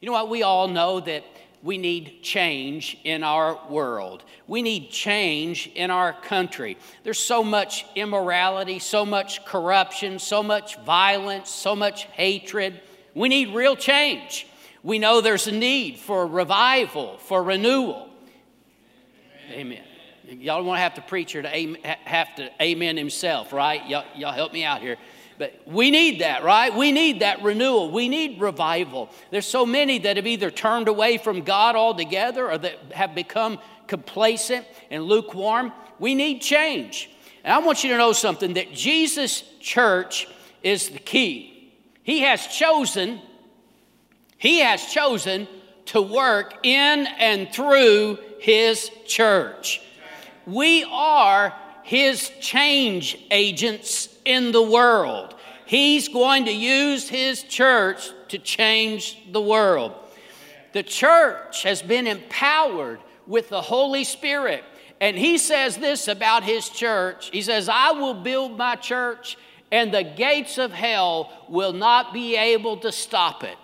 You know what? We all know that we need change in our world. We need change in our country. There's so much immorality, so much corruption, so much violence, so much hatred. We need real change. We know there's a need for revival, for renewal. Amen. Y'all want to have to preacher to have to amen himself, right? Y'all, y'all help me out here. But we need that, right? We need that renewal. We need revival. There's so many that have either turned away from God altogether or that have become complacent and lukewarm. We need change. And I want you to know something that Jesus' church is the key. He has chosen, he has chosen to work in and through his church. We are his change agents in the world. He's going to use his church to change the world. The church has been empowered with the Holy Spirit. And he says this about his church He says, I will build my church, and the gates of hell will not be able to stop it.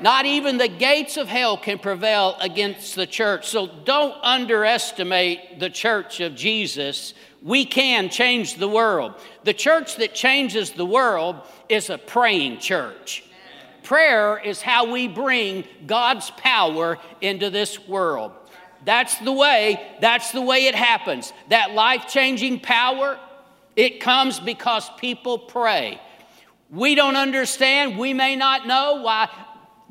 Not even the gates of hell can prevail against the church. So don't underestimate the church of Jesus. We can change the world. The church that changes the world is a praying church. Prayer is how we bring God's power into this world. That's the way, that's the way it happens. That life-changing power, it comes because people pray. We don't understand, we may not know why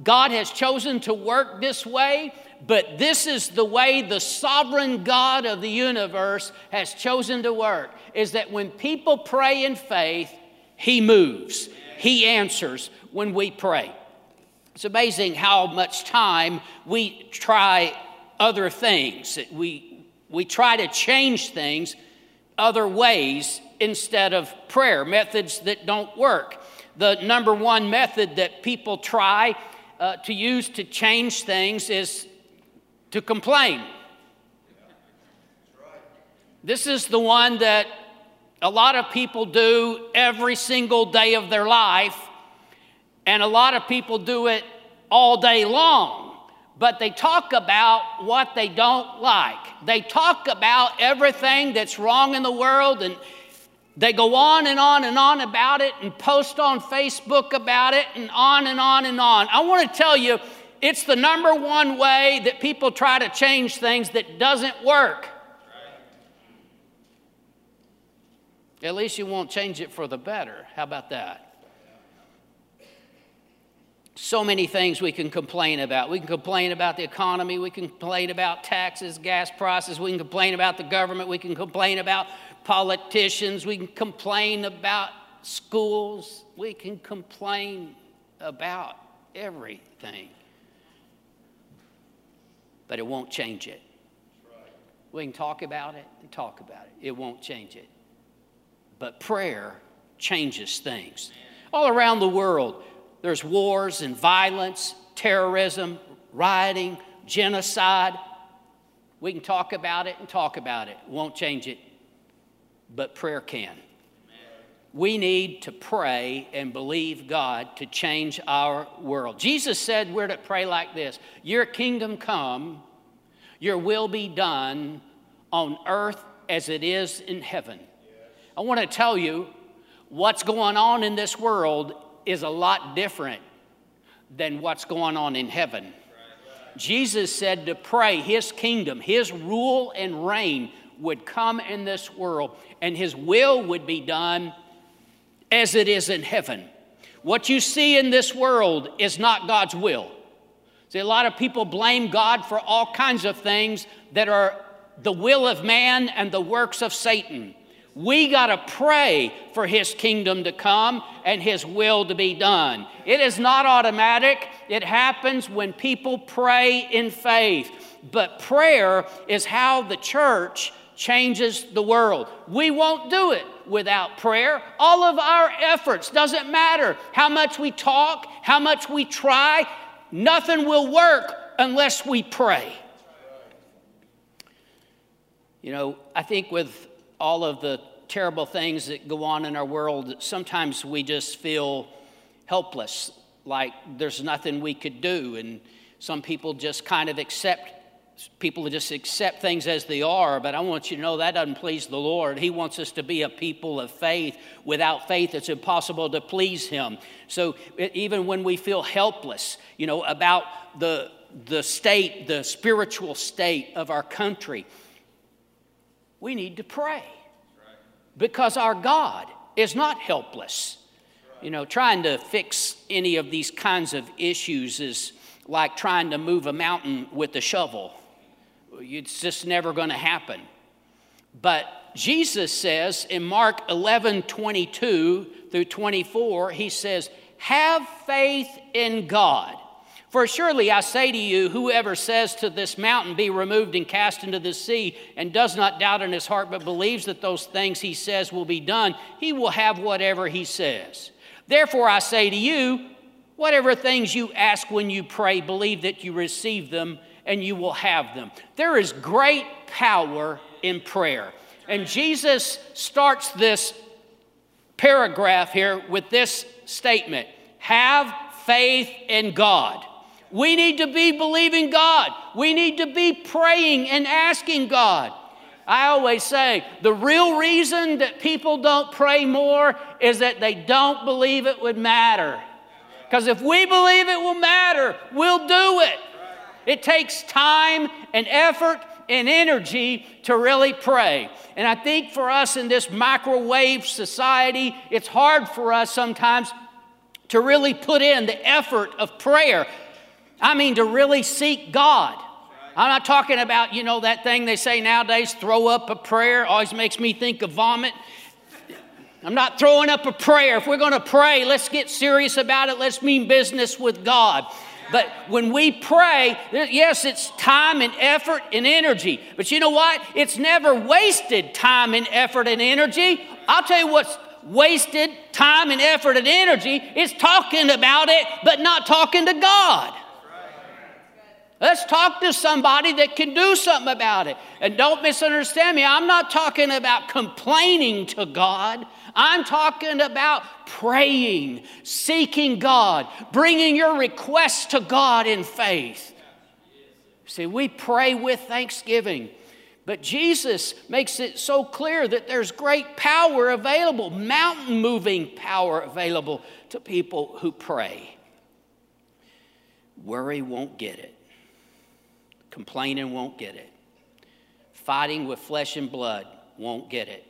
God has chosen to work this way, but this is the way the sovereign God of the universe has chosen to work is that when people pray in faith, he moves. He answers when we pray. It's amazing how much time we try other things. We, we try to change things other ways instead of prayer, methods that don't work. The number one method that people try uh, to use to change things is to complain. This is the one that a lot of people do every single day of their life, and a lot of people do it all day long. But they talk about what they don't like. They talk about everything that's wrong in the world and they go on and on and on about it and post on Facebook about it and on and on and on. I want to tell you, it's the number one way that people try to change things that doesn't work. At least you won't change it for the better. How about that? So many things we can complain about. We can complain about the economy. We can complain about taxes, gas prices. We can complain about the government. We can complain about politicians, we can complain about schools, we can complain about everything. But it won't change it. We can talk about it and talk about it, it won't change it. But prayer changes things. All around the world, there's wars and violence, terrorism, rioting, genocide. We can talk about it and talk about it. won't change it but prayer can. We need to pray and believe God to change our world. Jesus said we're to pray like this Your kingdom come, your will be done on earth as it is in heaven. I want to tell you what's going on in this world is a lot different than what's going on in heaven. Jesus said to pray his kingdom, his rule and reign would come in this world and his will would be done as it is in heaven. What you see in this world is not God's will. See, a lot of people blame God for all kinds of things that are the will of man and the works of Satan. We got to pray for his kingdom to come and his will to be done. It is not automatic, it happens when people pray in faith. But prayer is how the church changes the world. We won't do it without prayer. All of our efforts, doesn't matter how much we talk, how much we try, nothing will work unless we pray. You know, I think with all of the terrible things that go on in our world, sometimes we just feel helpless like there's nothing we could do. And some people just kind of accept people to just accept things as they are, but I want you to know that doesn't please the Lord. He wants us to be a people of faith. Without faith, it's impossible to please Him. So even when we feel helpless, you know, about the, the state, the spiritual state of our country, we need to pray because our God is not helpless. You know, trying to fix any of these kinds of issues is like trying to move a mountain with a shovel. It's just never going to happen. But Jesus says in Mark 11 22 through 24, he says, Have faith in God. For surely I say to you, whoever says to this mountain, Be removed and cast into the sea, and does not doubt in his heart, but believes that those things he says will be done, he will have whatever he says. Therefore I say to you, whatever things you ask when you pray, believe that you receive them, and you will have them. There is great power in prayer. And Jesus starts this paragraph here with this statement Have faith in God. We need to be believing God. We need to be praying and asking God. I always say the real reason that people don't pray more is that they don't believe it would matter. Because if we believe it will matter, we'll do it. It takes time and effort and energy to really pray. And I think for us in this microwave society, it's hard for us sometimes to really put in the effort of prayer. I mean, to really seek God. I'm not talking about, you know, that thing they say nowadays, throw up a prayer, always makes me think of vomit. I'm not throwing up a prayer. If we're going to pray, let's get serious about it. Let's mean business with God. But when we pray, yes, it's time and effort and energy. But you know what? It's never wasted time and effort and energy. I'll tell you what's wasted time and effort and energy is talking about it, but not talking to God. Let's talk to somebody that can do something about it. And don't misunderstand me, I'm not talking about complaining to God. I'm talking about praying, seeking God, bringing your requests to God in faith. See, we pray with thanksgiving. But Jesus makes it so clear that there's great power available, mountain moving power available to people who pray. Worry won't get it. Complaining won't get it. Fighting with flesh and blood won't get it.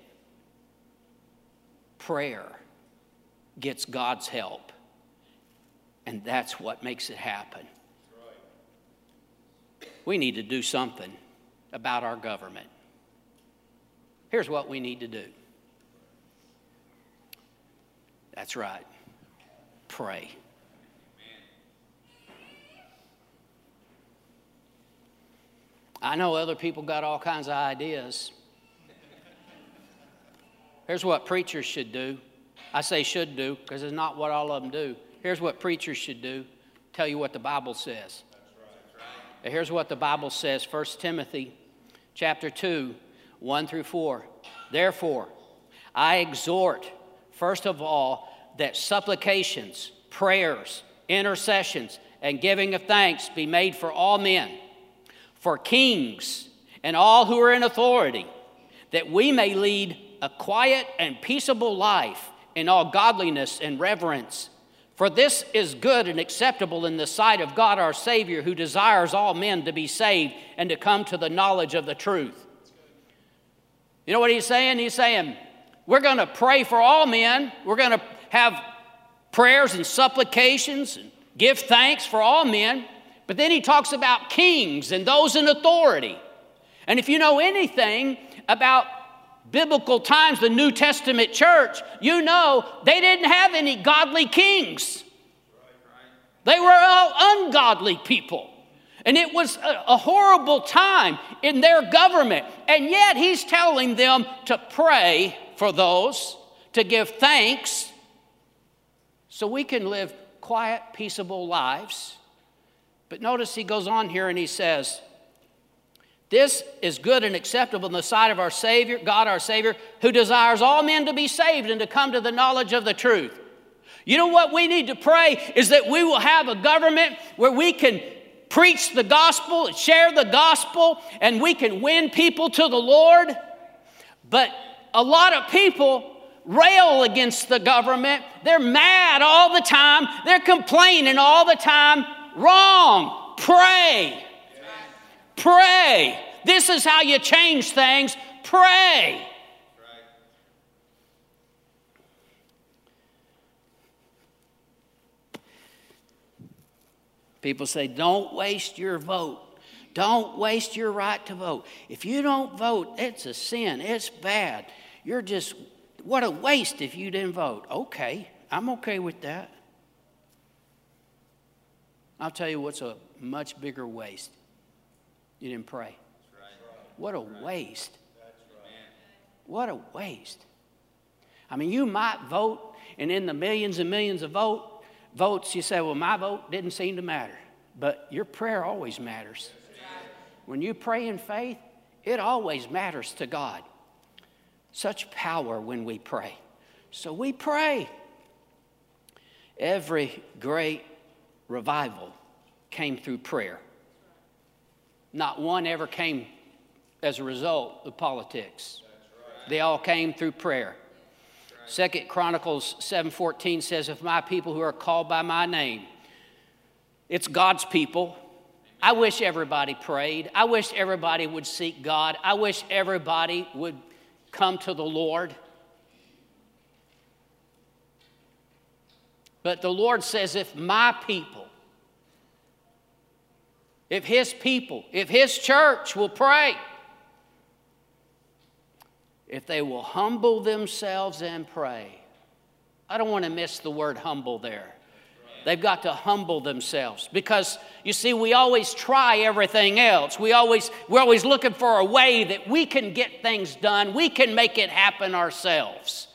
Prayer gets God's help, and that's what makes it happen. We need to do something about our government. Here's what we need to do. That's right. Pray. I know other people got all kinds of ideas. Here's what preachers should do. I say should do because it's not what all of them do. Here's what preachers should do tell you what the Bible says. Here's what the Bible says 1 Timothy chapter 2, 1 through 4. Therefore, I exhort, first of all, that supplications, prayers, intercessions, and giving of thanks be made for all men for kings and all who are in authority, that we may lead a quiet and peaceable life in all godliness and reverence. For this is good and acceptable in the sight of God our Savior, who desires all men to be saved and to come to the knowledge of the truth. You know what he's saying? He's saying, We're going to pray for all men. We're going to have prayers and supplications and give thanks for all men. But then he talks about kings and those in authority. And if you know anything about biblical times, the New Testament church, you know they didn't have any godly kings. They were all ungodly people. And it was a, horrible time in their government. And yet he's telling them to pray for those, to give thanks, so we can live quiet, peaceable lives but notice he goes on here and he says, This is good and acceptable in the sight of our Savior, God our Savior, who desires all men to be saved and to come to the knowledge of the truth. You know what we need to pray is that we will have a government where we can preach the gospel, share the gospel, and we can win people to the Lord. But a lot of people rail against the government. They're mad all the time. They're complaining all the time. Wrong. Pray. Pray. This is how you change things. Pray. People say, don't waste your vote. Don't waste your right to vote. If you don't vote, it's a sin. It's bad. You're just, what a waste if you didn't vote. Okay, I'm okay with that. I'll tell you what's a much bigger waste. You didn't pray. What a waste. What a waste. I mean, you might vote, and in the millions and millions of vote, votes, you say, well, my vote didn't seem to matter. But your prayer always matters. When you pray in faith, it always matters to God. Such power when we pray. So we pray. Every great revival came through prayer. Not one ever came as a result of politics. They all came through prayer. Second Chronicles 7:14 says, "If my people who are called by my name, it's God's people. I wish everybody prayed. I wish everybody would seek God. I wish everybody would come to the Lord. But the Lord says, if my people, if His people, if His church will pray, if they will humble themselves and pray. I don't want to miss the word humble there. They've got to humble themselves because you see, we always try everything else. We always, we're always looking for a way that we can get things done, we can make it happen ourselves.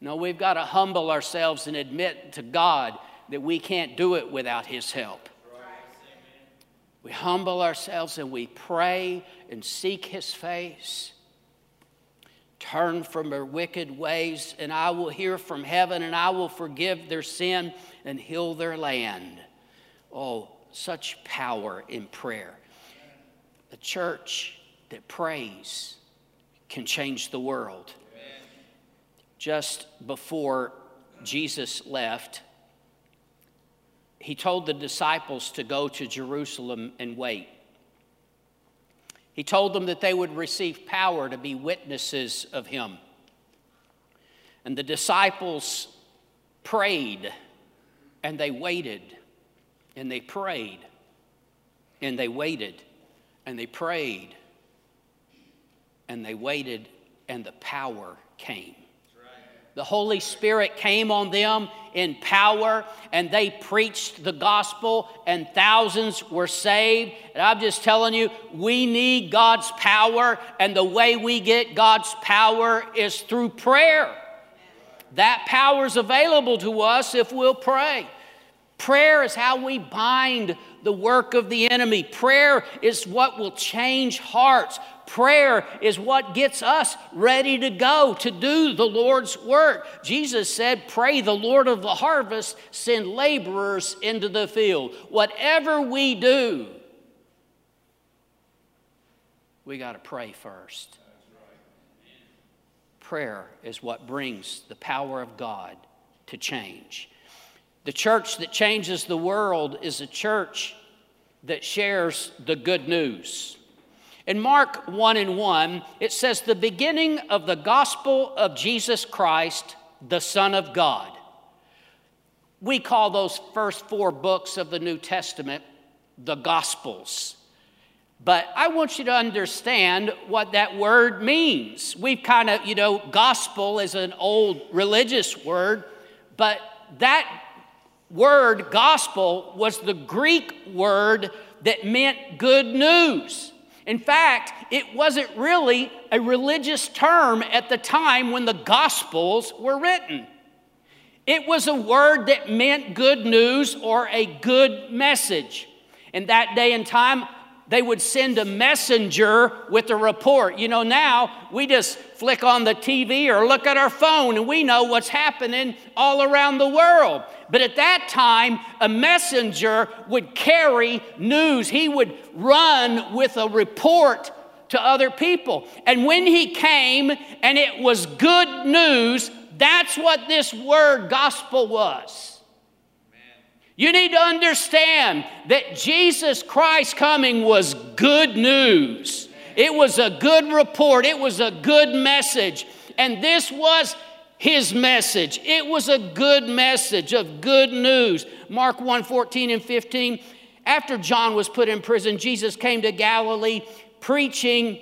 No, we've got to humble ourselves and admit to God that we can't do it without His help. We humble ourselves and we pray and seek His face. Turn from their wicked ways, and I will hear from heaven, and I will forgive their sin and heal their land. Oh, such power in prayer. A church that prays can change the world. Just before Jesus left, he told the disciples to go to Jerusalem and wait. He told them that they would receive power to be witnesses of him. And the disciples prayed and they waited and they prayed and they waited and they prayed and they waited and the power came. The Holy Spirit came on them in power and they preached the gospel and thousands were saved. And I'm just telling you, we need God's power, and the way we get God's power is through prayer. That power is available to us if we'll pray. Prayer is how we bind the work of the enemy. Prayer is what will change hearts. Prayer is what gets us ready to go to do the Lord's work. Jesus said, Pray the Lord of the harvest, send laborers into the field. Whatever we do, we got to pray first. Prayer is what brings the power of God to change. The church that changes the world is a church that shares the good news. In Mark 1 and 1, it says, The beginning of the gospel of Jesus Christ, the Son of God. We call those first four books of the New Testament the Gospels. But I want you to understand what that word means. We've kind of, you know, gospel is an old religious word, but that word gospel was the Greek word that meant good news. In fact, it wasn't really a religious term at the time when the Gospels were written. It was a word that meant good news or a good message. In that day and time, they would send a messenger with a report. You know, now we just flick on the TV or look at our phone and we know what's happening all around the world. But at that time, a messenger would carry news. He would run with a report to other people. And when he came and it was good news, that's what this word gospel was. You need to understand that Jesus Christ coming was good news. It was a good report, it was a good message. And this was his message. It was a good message of good news. Mark 1 14 and 15. After John was put in prison, Jesus came to Galilee preaching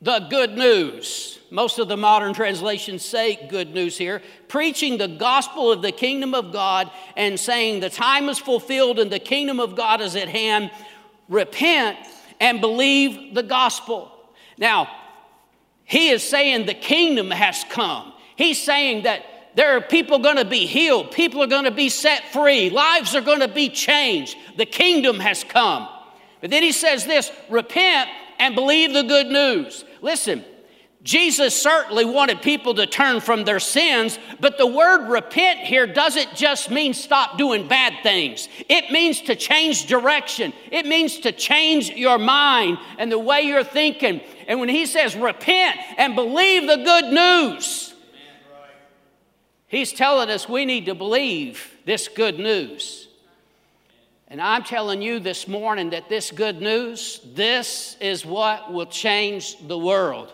the good news. Most of the modern translations say good news here. Preaching the gospel of the kingdom of God and saying the time is fulfilled and the kingdom of God is at hand. Repent and believe the gospel. Now, he is saying the kingdom has come. He's saying that there are people going to be healed, people are going to be set free, lives are going to be changed. The kingdom has come. But then he says this repent and believe the good news. Listen, Jesus certainly wanted people to turn from their sins, but the word repent here doesn't just mean stop doing bad things. It means to change direction, it means to change your mind and the way you're thinking. And when he says repent and believe the good news, he's telling us we need to believe this good news. And I'm telling you this morning that this good news, this is what will change the world.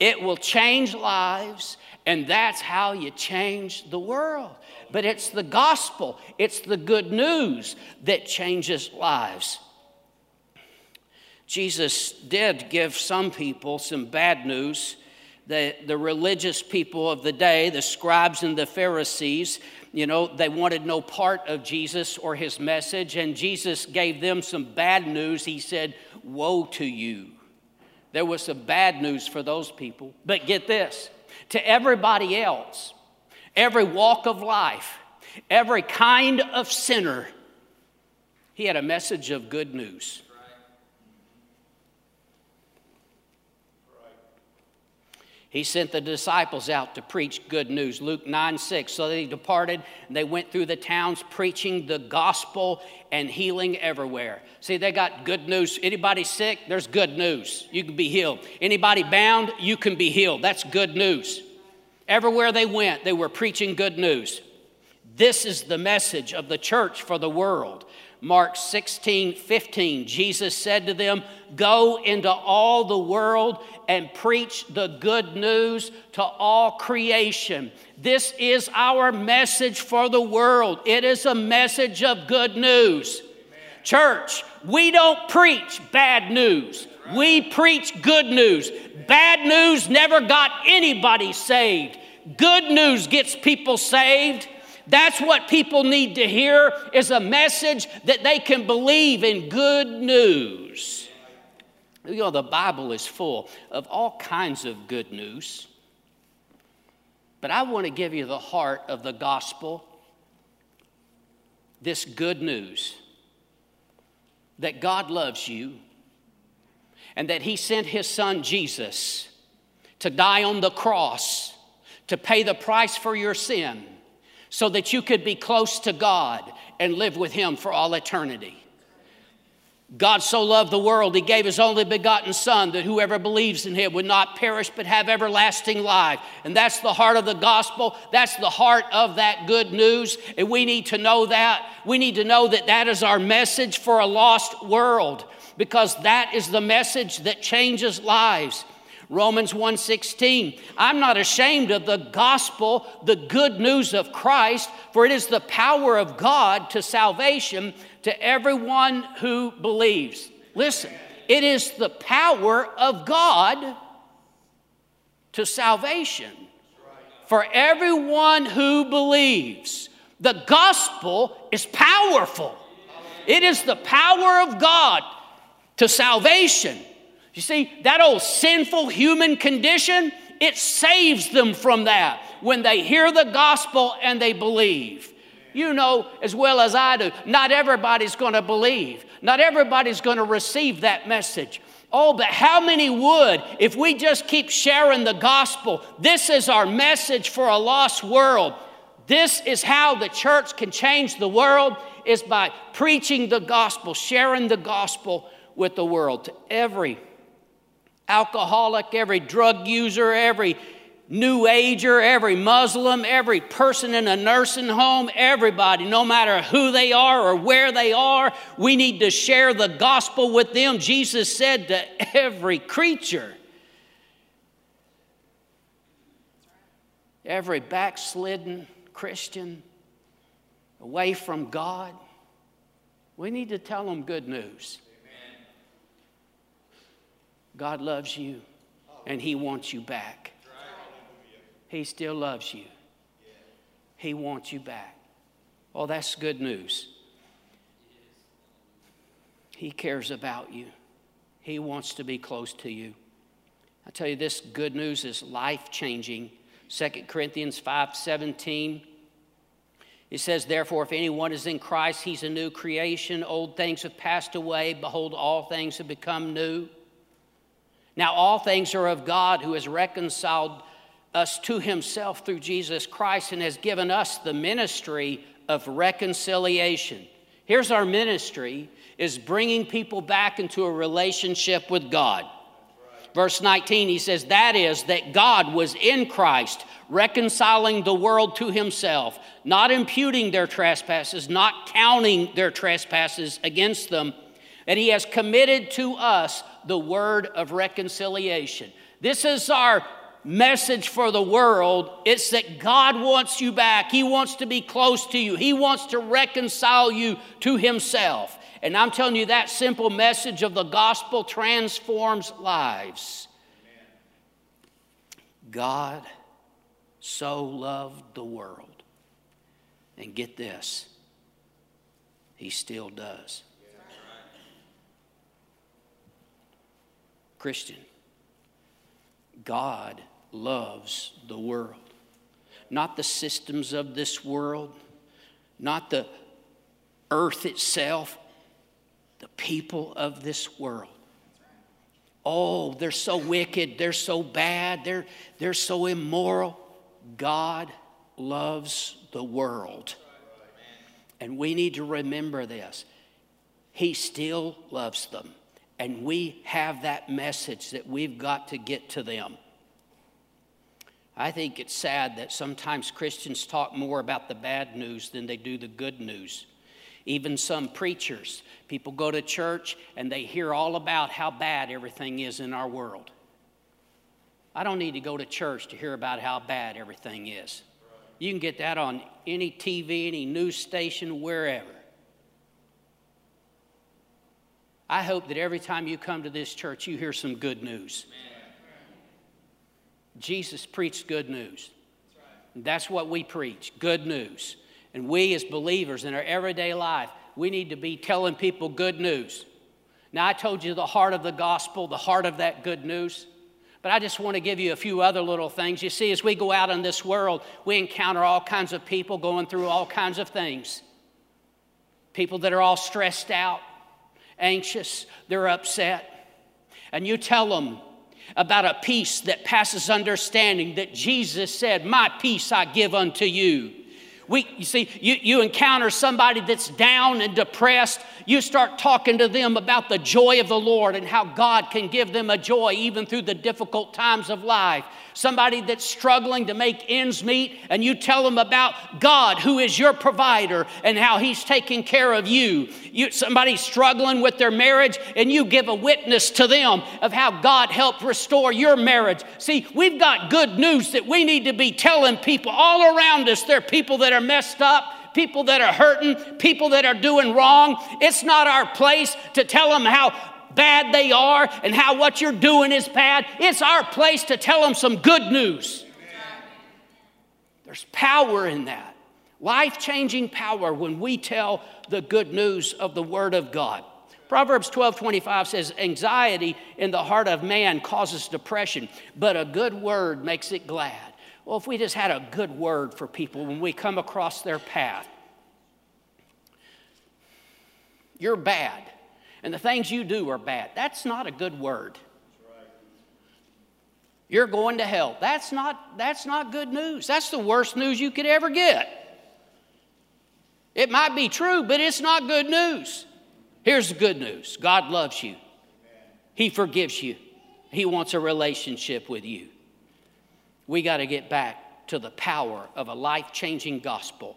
It will change lives, and that's how you change the world. But it's the gospel, it's the good news that changes lives. Jesus did give some people some bad news. The, the religious people of the day, the scribes and the Pharisees, you know, they wanted no part of Jesus or his message, and Jesus gave them some bad news. He said, Woe to you there was some bad news for those people. But get this to everybody else, every walk of life, every kind of sinner, he had a message of good news. He sent the disciples out to preach good news. Luke 9 6. So they departed and they went through the towns preaching the gospel and healing everywhere. See, they got good news. Anybody sick? There's good news. You can be healed. Anybody bound? You can be healed. That's good news. Everywhere they went, they were preaching good news. This is the message of the church for the world. Mark 16, 15, Jesus said to them, Go into all the world and preach the good news to all creation. This is our message for the world. It is a message of good news. Amen. Church, we don't preach bad news, we preach good news. Bad news never got anybody saved, good news gets people saved. That's what people need to hear is a message that they can believe in good news. You know, the Bible is full of all kinds of good news. But I want to give you the heart of the gospel this good news that God loves you and that He sent His Son Jesus to die on the cross to pay the price for your sin so that you could be close to God and live with Him for all eternity. God so loved the world, He gave His only begotten Son that whoever believes in Him would not perish but have everlasting life. And that's the heart of the gospel. That's the heart of that good news. And we need to know that. We need to know that that is our message for a lost world because that is the message that changes lives. Romans 1:16. I'm not ashamed of the gospel, the good news of Christ, for it is the power of God to salvation to everyone who believes. Listen, it is the power of God to salvation for everyone who believes. The gospel is powerful. It is the power of God to salvation you see, that old sinful human condition, it saves them from that when they hear the gospel and they believe. You know as well as I do, not everybody's going to believe. Not everybody's going to receive that message. Oh, but how many would if we just keep sharing the gospel? This is our message for a lost world. This is how the church can change the world is by preaching the gospel, sharing the gospel with the world to every alcoholic, every drug user, every New Ager, every Muslim, every person in a nursing home, everybody, no matter who they are or where they are, we need to share the gospel with them. Jesus said to every creature, every backslidden Christian away from God, we need to tell them good news. God loves you and He wants you back. He still loves you. He wants you back. Oh, that's good news. He cares about you. He wants to be close to you. I tell you, this good news is life changing. 2 Corinthians 5 17. It says, Therefore, if anyone is in Christ, he's a new creation. Old things have passed away. Behold, all things have become new. Now, all things are of God who has reconciled us to himself through Jesus Christ and has given us the ministry of reconciliation. Here's our ministry is bringing people back into a relationship with God. Verse 19 he says that is that God was in Christ reconciling the world to himself, not imputing their trespasses, not counting their trespasses against them, and he has committed to us the word of reconciliation. This is our message for the world. It's that God wants you back. He wants to be close to you. He wants to reconcile you to Himself. And I'm telling you, that simple message of the gospel transforms lives. God so loved the world. And get this, He still does. Christian, God loves the world. Not the systems of this world, not the earth itself, the people of this world. Oh, they're so wicked, they're so bad, they're, they're so immoral. God loves the world. And we need to remember this. He still loves them. And we have that message that we've got to get to them. I think it's sad that sometimes Christians talk more about the bad news than they do the good news. Even some preachers, people go to church and they hear all about how bad everything is in our world. I don't need to go to church to hear about how bad everything is. You can get that on any TV, any news station, wherever. I hope that every time you come to this church, you hear some good news. Amen. Jesus preached good news. That's what we preach good news. And we, as believers in our everyday life, we need to be telling people good news. Now, I told you the heart of the gospel, the heart of that good news. But I just want to give you a few other little things. You see, as we go out in this world, we encounter all kinds of people going through all kinds of things. People that are all stressed out, anxious, they're upset. And you tell them, about a peace that passes understanding that Jesus said, My peace I give unto you. We, you see, you, you encounter somebody that's down and depressed, you start talking to them about the joy of the Lord and how God can give them a joy even through the difficult times of life. Somebody that's struggling to make ends meet, and you tell them about God, who is your provider, and how He's taking care of you. you somebody struggling with their marriage, and you give a witness to them of how God helped restore your marriage. See, we've got good news that we need to be telling people all around us. There are people that are messed up people that are hurting, people that are doing wrong. It's not our place to tell them how bad they are and how what you're doing is bad. It's our place to tell them some good news. There's power in that. Life changing power when we tell the good news of the Word of God. Proverbs 12 25 says, Anxiety in the heart of man causes depression, but a good word makes it glad. Well, if we just had a good word for people when we come across their path, you're bad. And the things you do are bad. That's not a good word. You're going to hell. That's not, that's not good news. That's the worst news you could ever get. It might be true, but it's not good news. Here's the good news God loves you, He forgives you, He wants a relationship with you. We got to get back to the power of a life changing gospel.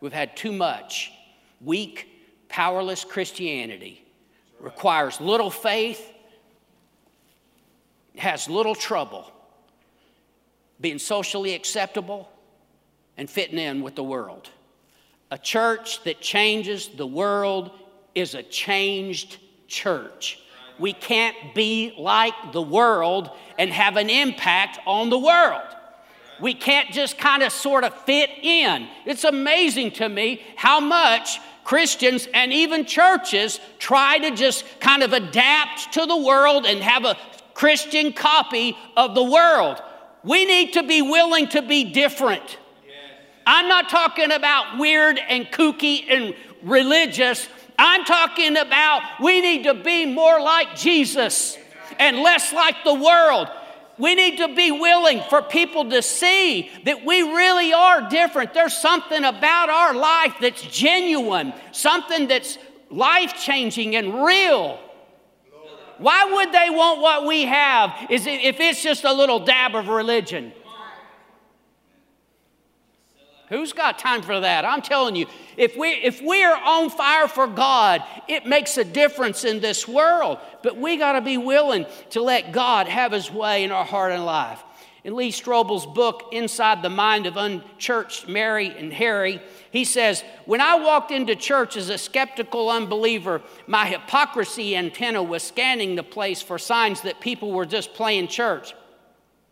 We've had too much weak, powerless Christianity. Requires little faith has little trouble being socially acceptable and fitting in with the world. A church that changes the world is a changed church. We can't be like the world and have an impact on the world. We can't just kind of sort of fit in. It's amazing to me how much Christians and even churches try to just kind of adapt to the world and have a Christian copy of the world. We need to be willing to be different. I'm not talking about weird and kooky and religious. I'm talking about we need to be more like Jesus and less like the world. We need to be willing for people to see that we really are different. There's something about our life that's genuine, something that's life changing and real. Why would they want what we have is if it's just a little dab of religion? Who's got time for that? I'm telling you, if we if we are on fire for God, it makes a difference in this world. But we got to be willing to let God have his way in our heart and life. In Lee Strobel's book, Inside the Mind of Unchurched Mary and Harry, he says, When I walked into church as a skeptical unbeliever, my hypocrisy antenna was scanning the place for signs that people were just playing church.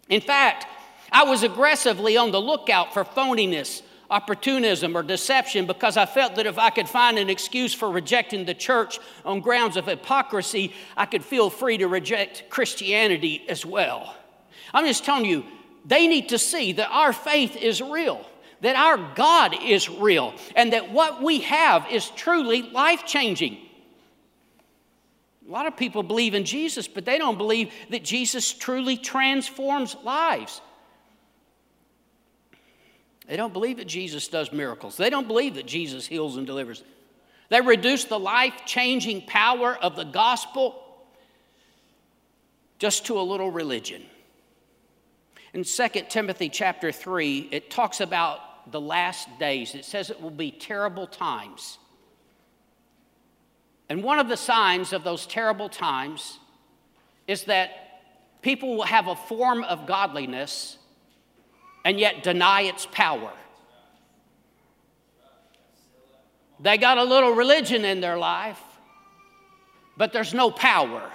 In fact, I was aggressively on the lookout for phoniness, opportunism, or deception because I felt that if I could find an excuse for rejecting the church on grounds of hypocrisy, I could feel free to reject Christianity as well. I'm just telling you, they need to see that our faith is real that our God is real and that what we have is truly life changing. A lot of people believe in Jesus, but they don't believe that Jesus truly transforms lives. They don't believe that Jesus does miracles. They don't believe that Jesus heals and delivers. They reduce the life changing power of the gospel just to a little religion. In 2 Timothy chapter 3, it talks about the last days. It says it will be terrible times. And one of the signs of those terrible times is that people will have a form of godliness and yet deny its power. They got a little religion in their life, but there's no power.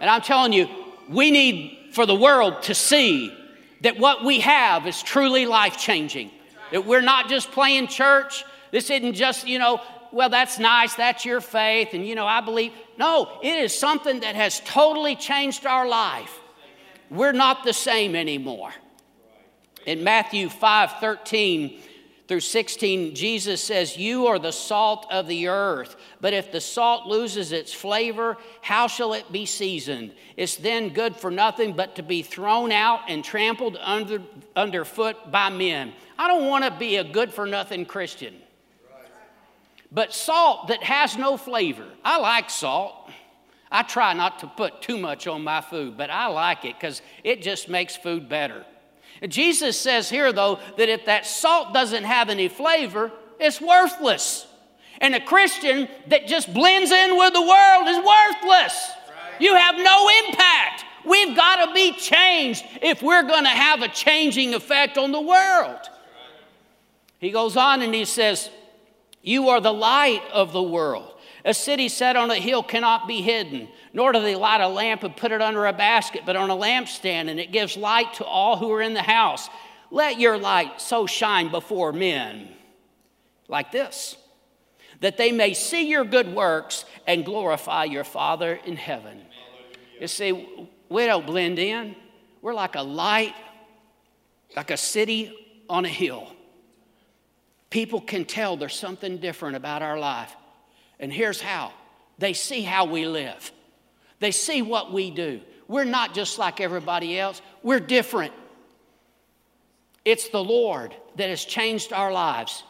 And I'm telling you, we need for the world to see that what we have is truly life changing. That we're not just playing church. This isn't just, you know, well, that's nice, that's your faith, and, you know, I believe. No, it is something that has totally changed our life. We're not the same anymore. In Matthew 5 13, through 16, Jesus says, You are the salt of the earth. But if the salt loses its flavor, how shall it be seasoned? It's then good for nothing but to be thrown out and trampled under, underfoot by men. I don't want to be a good for nothing Christian. But salt that has no flavor, I like salt. I try not to put too much on my food, but I like it because it just makes food better. Jesus says here, though, that if that salt doesn't have any flavor, it's worthless. And a Christian that just blends in with the world is worthless. You have no impact. We've got to be changed if we're going to have a changing effect on the world. He goes on and he says, You are the light of the world. A city set on a hill cannot be hidden, nor do they light a lamp and put it under a basket, but on a lampstand, and it gives light to all who are in the house. Let your light so shine before men like this, that they may see your good works and glorify your Father in heaven. You see, we don't blend in. We're like a light, like a city on a hill. People can tell there's something different about our life And here's how they see how we live, they see what we do. We're not just like everybody else, we're different. It's the Lord that has changed our lives.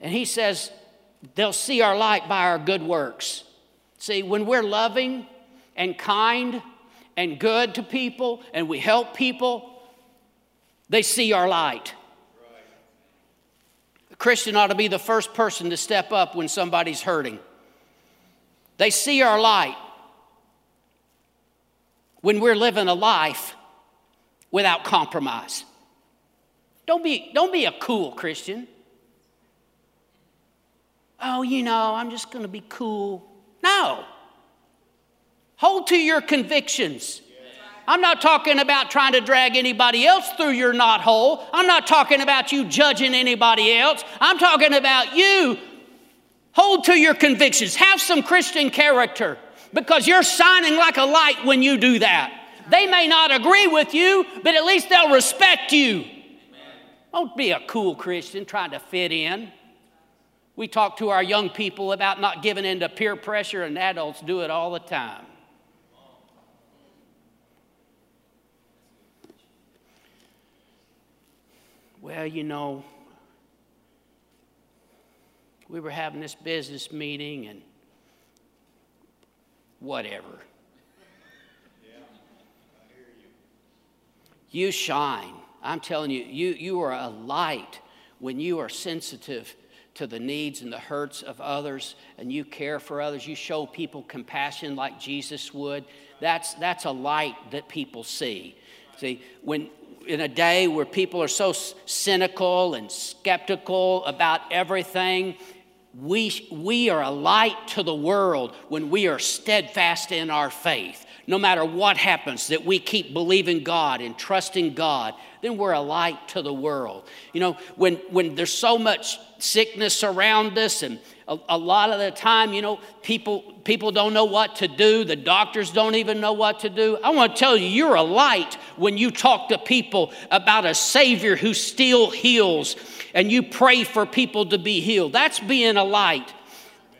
And He says they'll see our light by our good works. See, when we're loving and kind and good to people and we help people, they see our light. The Christian ought to be the first person to step up when somebody's hurting. They see our light when we're living a life without compromise. Don't be, don't be a cool Christian. Oh, you know, I'm just going to be cool. No. Hold to your convictions. I'm not talking about trying to drag anybody else through your knot hole. I'm not talking about you judging anybody else. I'm talking about you. Hold to your convictions. Have some Christian character because you're shining like a light when you do that. They may not agree with you, but at least they'll respect you. Don't be a cool Christian trying to fit in. We talk to our young people about not giving in to peer pressure, and adults do it all the time. Well, you know, we were having this business meeting and whatever. Yeah, you. you shine. I'm telling you, you, you are a light when you are sensitive to the needs and the hurts of others and you care for others. You show people compassion like Jesus would. That's, that's a light that people see. See, when in a day where people are so cynical and skeptical about everything, we, we are a light to the world when we are steadfast in our faith no matter what happens, that we keep believing God and trusting God, then we're a light to the world. You know, when, when there's so much sickness around us and a, a, lot of the time, you know, people, people don't know what to do. The doctors don't even know what to do. I want to tell you, you're a light when you talk to people about a Savior who still heals and you pray for people to be healed. That's being a light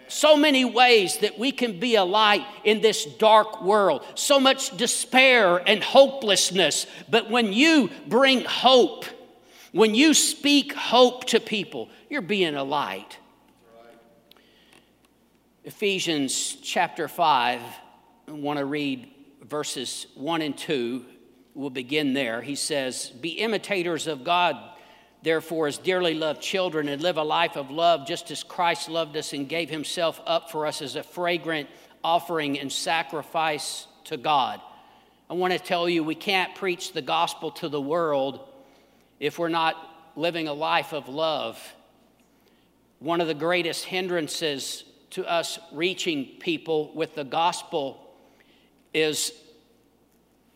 so many ways that we can be a light in this dark world, so much despair and hopelessness. But when you bring hope, when you speak hope to people, you're being a light. Ephesians chapter 5, I want to read verses 1 and 2. We'll begin there. He says, Be imitators of God therefore, as dearly loved children, and live a life of love just as Christ loved us and gave himself up for us as a fragrant offering and sacrifice to God. I want to tell you, we can't preach the gospel to the world if we're not living a life of love. One of the greatest hindrances to us reaching people with the gospel is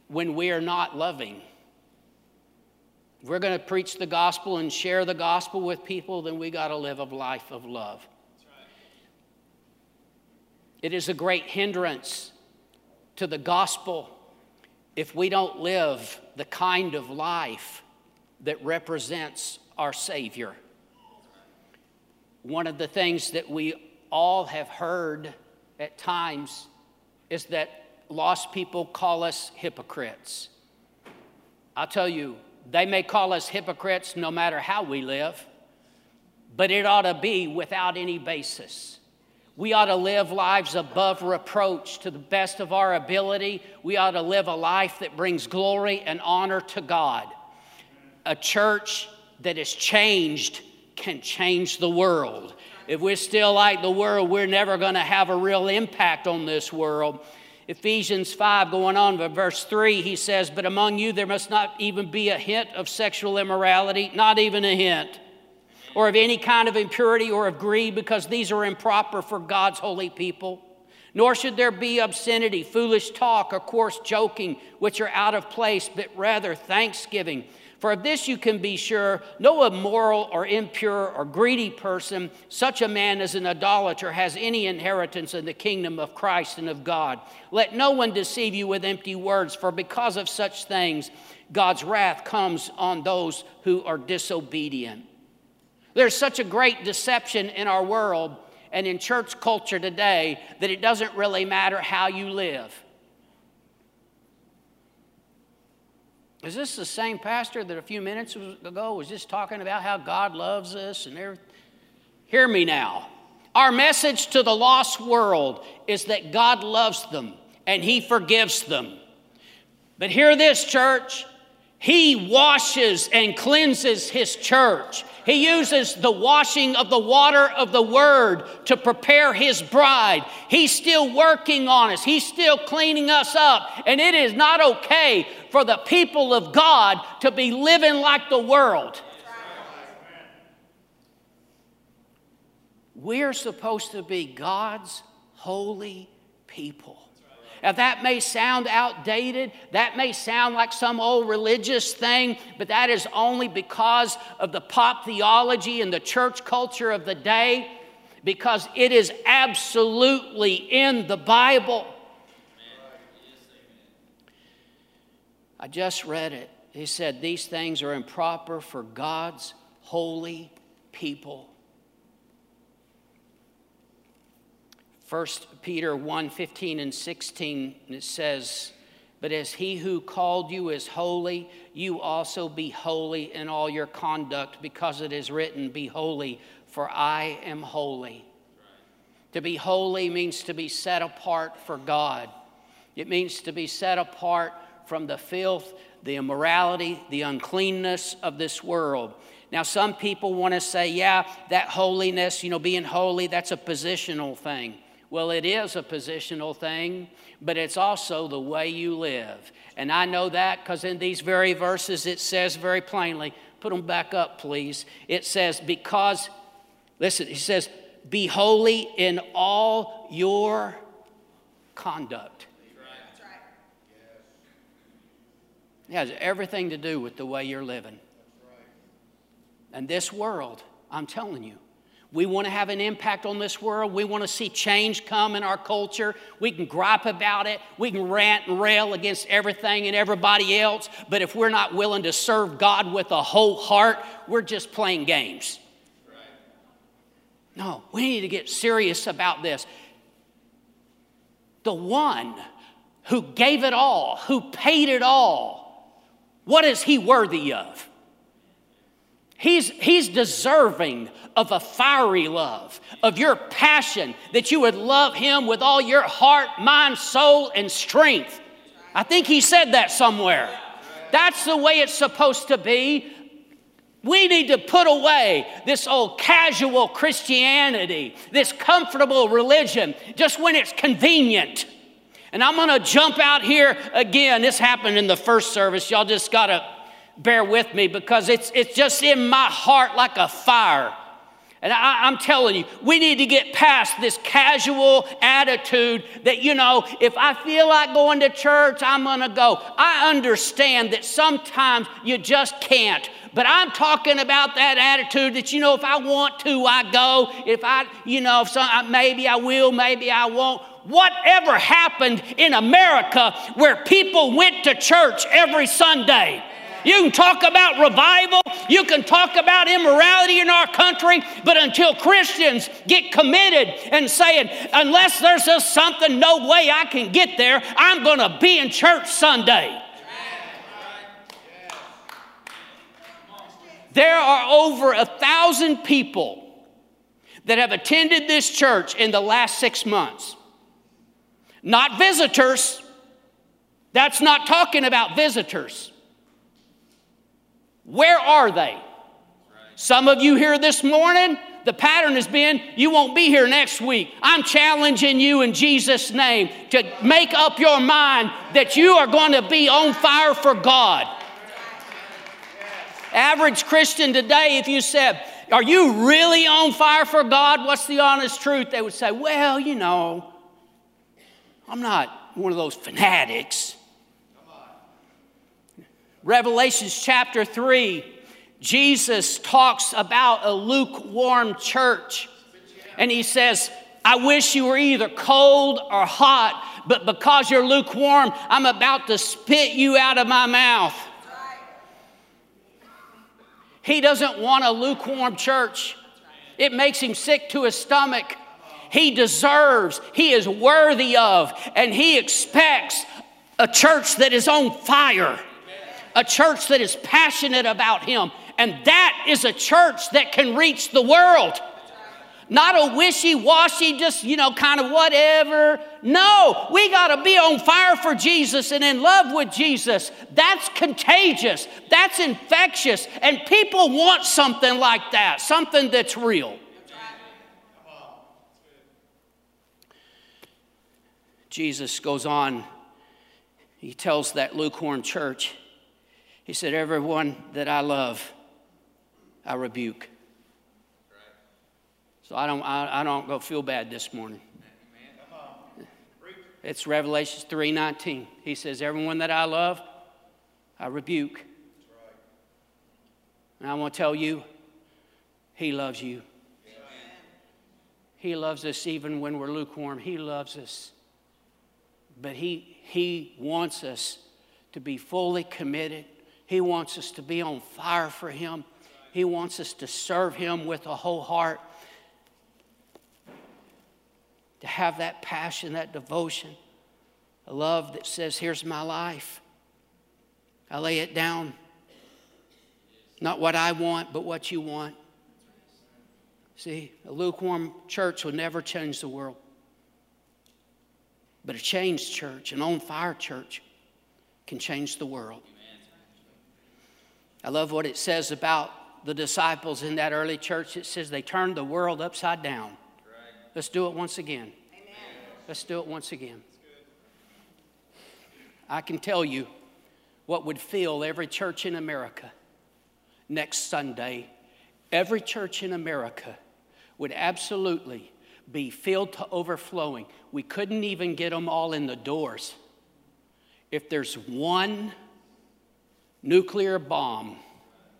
when we are not loving. If we're going to preach the gospel and share the gospel with people, then we got to live a life of love. It is a great hindrance to the gospel if we don't live the kind of life that represents our Savior. One of the things that we all have heard at times is that lost people call us hypocrites. I'll tell you, they may call us hypocrites no matter how we live, but it ought to be without any basis. We ought to live lives above reproach to the best of our ability. We ought to live a life that brings glory and honor to God. A church that is changed can change the world. If we're still like the world, we're never going to have a real impact on this world. Ephesians 5, going on to verse 3, he says, But among you there must not even be a hint of sexual immorality, not even a hint, or of any kind of impurity or of greed, because these are improper for God's holy people. Nor should there be obscenity, foolish talk, or coarse joking, which are out of place, but rather thanksgiving. For of this you can be sure no immoral or impure or greedy person, such a man as an idolater, has any inheritance in the kingdom of Christ and of God. Let no one deceive you with empty words, for because of such things, God's wrath comes on those who are disobedient. There's such a great deception in our world, and in church culture today that it doesn't really matter how you live. Is this the same pastor that a few minutes ago was just talking about how God loves us and everything? Hear me now. Our message to the lost world is that God loves them and He forgives them. But hear this, church. He washes and cleanses His church. He uses the washing of the water of the Word to prepare His bride. He's still working on us, He's still cleaning us up. And it is not okay for the people of God to be living like the world. We're supposed to be God's holy people. Now, that may sound outdated, that may sound like some old religious thing, but that is only because of the pop theology and the church culture of the day, because it is absolutely in the Bible. I just read it. He said, These things are improper for God's holy people. 1 Peter 1 15 and 16, it says, But as he who called you is holy, you also be holy in all your conduct, because it is written, Be holy, for I am holy. To be holy means to be set apart for God. It means to be set apart from the filth, the immorality, the uncleanness of this world. Now, some people want to say, yeah, that holiness, you know, being holy, that's a positional thing. Well, it is a positional thing, but it's also the way you live. And I know that because in these very verses it says very plainly, put them back up, please. It says, because, listen, he says, be holy in all your conduct. That's right. It has everything to do with the way you're living. And this world, I'm telling you, we want to have an impact on this world. We want to see change come in our culture. We can gripe about it. We can rant and rail against everything and everybody else. But if we're not willing to serve God with a whole heart, we're just playing games. No, we need to get serious about this. The one who gave it all, who paid it all, what is he worthy of? He's, he's deserving of a fiery love, of your passion, that you would love Him with all your heart, mind, soul, and strength. I think He said that somewhere. That's the way it's supposed to be. We need to put away this old casual Christianity, this comfortable religion, just when it's convenient. And I'm gonna jump out here again. This happened in the first service. Y'all just gotta bear with me because it's, it's just in my heart like a fire. And I, am telling you, we need to get past this casual attitude that, you know, if I feel like going to church, I'm going to go. I understand that sometimes you just can't. But I'm talking about that attitude that, you know, if I want to, I go. If I, you know, if some, maybe I will, maybe I won't. Whatever happened in America where people went to church every Sunday? You can talk about revival, you can talk about immorality in our country, but until Christians get committed and saying, unless there's just something, no way I can get there, I'm going to be in church Sunday. There are over a thousand people that have attended this church in the last six months. Not visitors. That's not talking about visitors. Where are they? Some of you here this morning, the pattern has been you won't be here next week. I'm challenging you in Jesus' name to make up your mind that you are going to be on fire for God. Average Christian today, if you said, Are you really on fire for God? What's the honest truth? They would say, Well, you know, I'm not one of those fanatics. Revelations chapter 3, Jesus talks about a lukewarm church. And he says, I wish you were either cold or hot, but because you're lukewarm, I'm about to spit you out of my mouth. He doesn't want a lukewarm church. It makes him sick to his stomach. he deserves, he is worthy of, and he expects a church that is on fire, a church that is passionate about him. And that is a church that can reach the world. Not a wishy washy, just, you know, kind of whatever. No, we got to be on fire for Jesus and in love with Jesus. That's contagious, that's infectious. And people want something like that, something that's real. Jesus goes on, he tells that lukewarm church, he said, Everyone that I love, I rebuke. So I don't, I, I don't go feel bad this morning. It's Revelation 3:19. He says, Everyone that I love, I rebuke. And I want to tell you, He loves you. He loves us even when we're lukewarm. He loves us. But He, he wants us to be fully committed. He wants us to be on fire for Him. He wants us to serve Him with a whole heart to have that passion, that devotion, a love that says, Here's my life. I lay it down. Not what I want, but what you want. See, a lukewarm church will never change the world. But a changed church, an on fire church, can change the world. I love what it says about the disciples in that early church. It says they turned the world upside down. Let's do it once again. Amen. Let's do it once again. I can tell you what would fill every church in America next Sunday. Every church in America would absolutely be filled to overflowing. We couldn't even get them all in the doors. If there's one nuclear bomb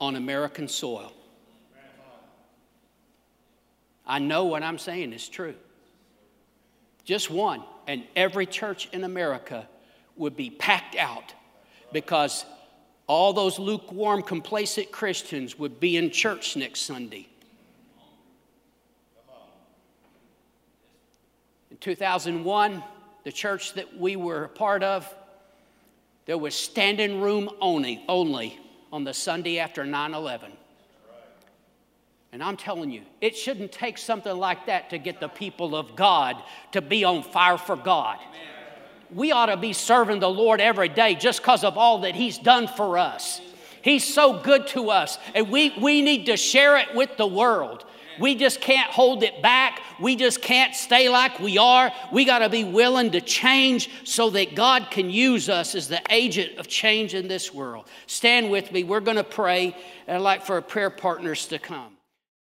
on American soil, I know what I'm saying is true. Just one, and every church in America would be packed out because all those lukewarm, complacent Christians would be in church next Sunday. In 2001, the church that we were a part of, there was standing room only, only on the Sunday after 9 11. And I'm telling you, it shouldn't take something like that to get the people of God to be on fire for God. We ought to be serving the Lord every day just because of all that He's done for us. He's so good to us, and we, we need to share it with the world. We just can't hold it back. We just can't stay like we are. We got to be willing to change so that God can use us as the agent of change in this world. Stand with me. We're going to pray, and I'd like for our prayer partners to come.